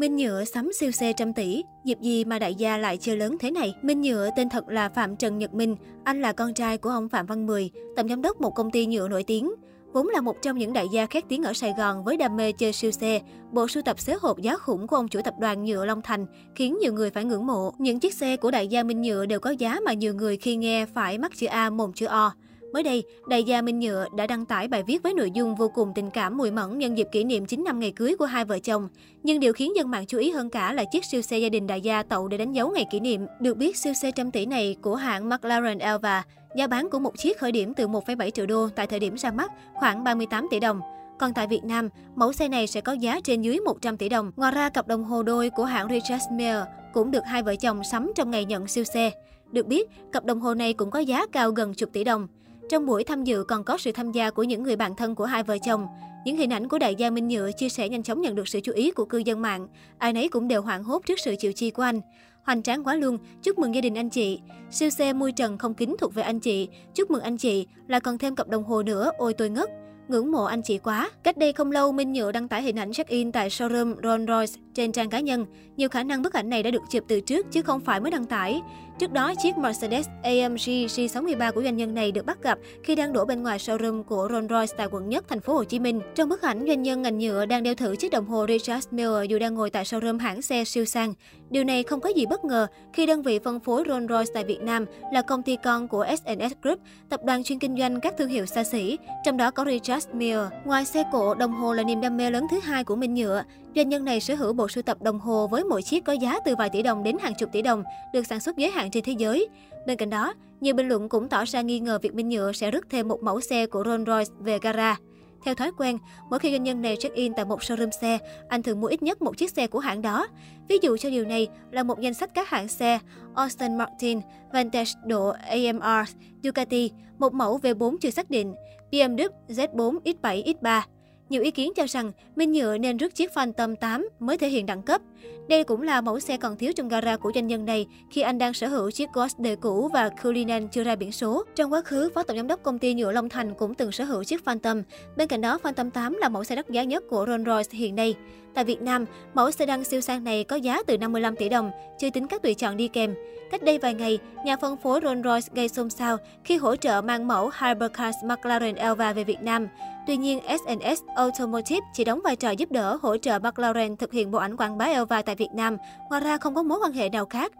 Minh Nhựa sắm siêu xe trăm tỷ, dịp gì mà đại gia lại chơi lớn thế này? Minh Nhựa tên thật là Phạm Trần Nhật Minh, anh là con trai của ông Phạm Văn Mười, tổng giám đốc một công ty nhựa nổi tiếng. Vốn là một trong những đại gia khét tiếng ở Sài Gòn với đam mê chơi siêu xe, bộ sưu tập xế hộp giá khủng của ông chủ tập đoàn nhựa Long Thành khiến nhiều người phải ngưỡng mộ. Những chiếc xe của đại gia Minh Nhựa đều có giá mà nhiều người khi nghe phải mắt chữ A mồm chữ O. Mới đây, đại gia Minh Nhựa đã đăng tải bài viết với nội dung vô cùng tình cảm mùi mẫn nhân dịp kỷ niệm 9 năm ngày cưới của hai vợ chồng. Nhưng điều khiến dân mạng chú ý hơn cả là chiếc siêu xe gia đình đại gia tậu để đánh dấu ngày kỷ niệm. Được biết, siêu xe trăm tỷ này của hãng McLaren Elva, giá bán của một chiếc khởi điểm từ 1,7 triệu đô tại thời điểm ra mắt khoảng 38 tỷ đồng. Còn tại Việt Nam, mẫu xe này sẽ có giá trên dưới 100 tỷ đồng. Ngoài ra, cặp đồng hồ đôi của hãng Richard Mille cũng được hai vợ chồng sắm trong ngày nhận siêu xe. Được biết, cặp đồng hồ này cũng có giá cao gần chục tỷ đồng. Trong buổi tham dự còn có sự tham gia của những người bạn thân của hai vợ chồng. Những hình ảnh của đại gia Minh Nhựa chia sẻ nhanh chóng nhận được sự chú ý của cư dân mạng. Ai nấy cũng đều hoảng hốt trước sự chịu chi của anh. Hoành tráng quá luôn, chúc mừng gia đình anh chị. Siêu xe mui trần không kính thuộc về anh chị. Chúc mừng anh chị, là còn thêm cặp đồng hồ nữa, ôi tôi ngất. Ngưỡng mộ anh chị quá. Cách đây không lâu, Minh Nhựa đăng tải hình ảnh check-in tại showroom Rolls Royce trên trang cá nhân. Nhiều khả năng bức ảnh này đã được chụp từ trước chứ không phải mới đăng tải. Trước đó, chiếc Mercedes AMG G63 của doanh nhân này được bắt gặp khi đang đổ bên ngoài showroom của Rolls Royce tại quận Nhất, thành phố Hồ Chí Minh. Trong bức ảnh, doanh nhân ngành nhựa đang đeo thử chiếc đồng hồ Richard Mille dù đang ngồi tại showroom hãng xe siêu sang. Điều này không có gì bất ngờ khi đơn vị phân phối Rolls Royce tại Việt Nam là công ty con của S&S Group, tập đoàn chuyên kinh doanh các thương hiệu xa xỉ, trong đó có Richard Mille. Ngoài xe cộ, đồng hồ là niềm đam mê lớn thứ hai của Minh Nhựa. Doanh nhân này sở hữu bộ sưu tập đồng hồ với mỗi chiếc có giá từ vài tỷ đồng đến hàng chục tỷ đồng, được sản xuất giới hạn trên thế giới. Bên cạnh đó, nhiều bình luận cũng tỏ ra nghi ngờ việc Minh Nhựa sẽ rước thêm một mẫu xe của Rolls Royce về gara. Theo thói quen, mỗi khi doanh nhân này check-in tại một showroom xe, anh thường mua ít nhất một chiếc xe của hãng đó. Ví dụ cho điều này là một danh sách các hãng xe Austin Martin, Vantage độ AMR, Ducati, một mẫu V4 chưa xác định, BMW Z4 X7 X3. Nhiều ý kiến cho rằng Minh Nhựa nên rước chiếc Phantom 8 mới thể hiện đẳng cấp. Đây cũng là mẫu xe còn thiếu trong gara của doanh nhân này khi anh đang sở hữu chiếc Ghost đời cũ và Cullinan chưa ra biển số. Trong quá khứ, Phó Tổng Giám đốc công ty nhựa Long Thành cũng từng sở hữu chiếc Phantom. Bên cạnh đó, Phantom 8 là mẫu xe đắt giá nhất của Rolls Royce hiện nay. Tại Việt Nam, mẫu sedan siêu sang này có giá từ 55 tỷ đồng, chưa tính các tùy chọn đi kèm. Cách đây vài ngày, nhà phân phối Rolls Royce gây xôn xao khi hỗ trợ mang mẫu Hypercar McLaren Elva về Việt Nam. Tuy nhiên, SNS Automotive chỉ đóng vai trò giúp đỡ hỗ trợ McLaren thực hiện bộ ảnh quảng bá Elva tại Việt Nam, ngoài ra không có mối quan hệ nào khác.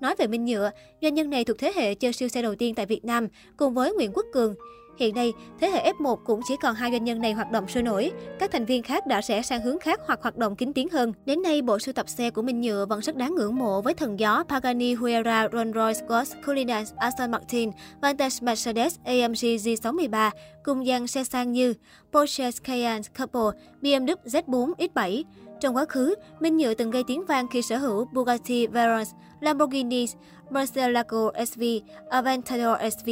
Nói về Minh Nhựa, doanh nhân này thuộc thế hệ chơi siêu xe đầu tiên tại Việt Nam, cùng với Nguyễn Quốc Cường. Hiện nay, thế hệ F1 cũng chỉ còn hai doanh nhân này hoạt động sôi nổi. Các thành viên khác đã sẽ sang hướng khác hoặc hoạt động kín tiếng hơn. Đến nay, bộ sưu tập xe của Minh Nhựa vẫn rất đáng ngưỡng mộ với thần gió Pagani Huayra Rolls Royce Ghost Cullinan Aston Martin, Vantage Mercedes AMG G63, cùng dàn xe sang như Porsche Cayenne Couple, BMW Z4 X7. Trong quá khứ, Minh Nhựa từng gây tiếng vang khi sở hữu Bugatti Veyron, Lamborghini, Murcielago SV, Aventador SV.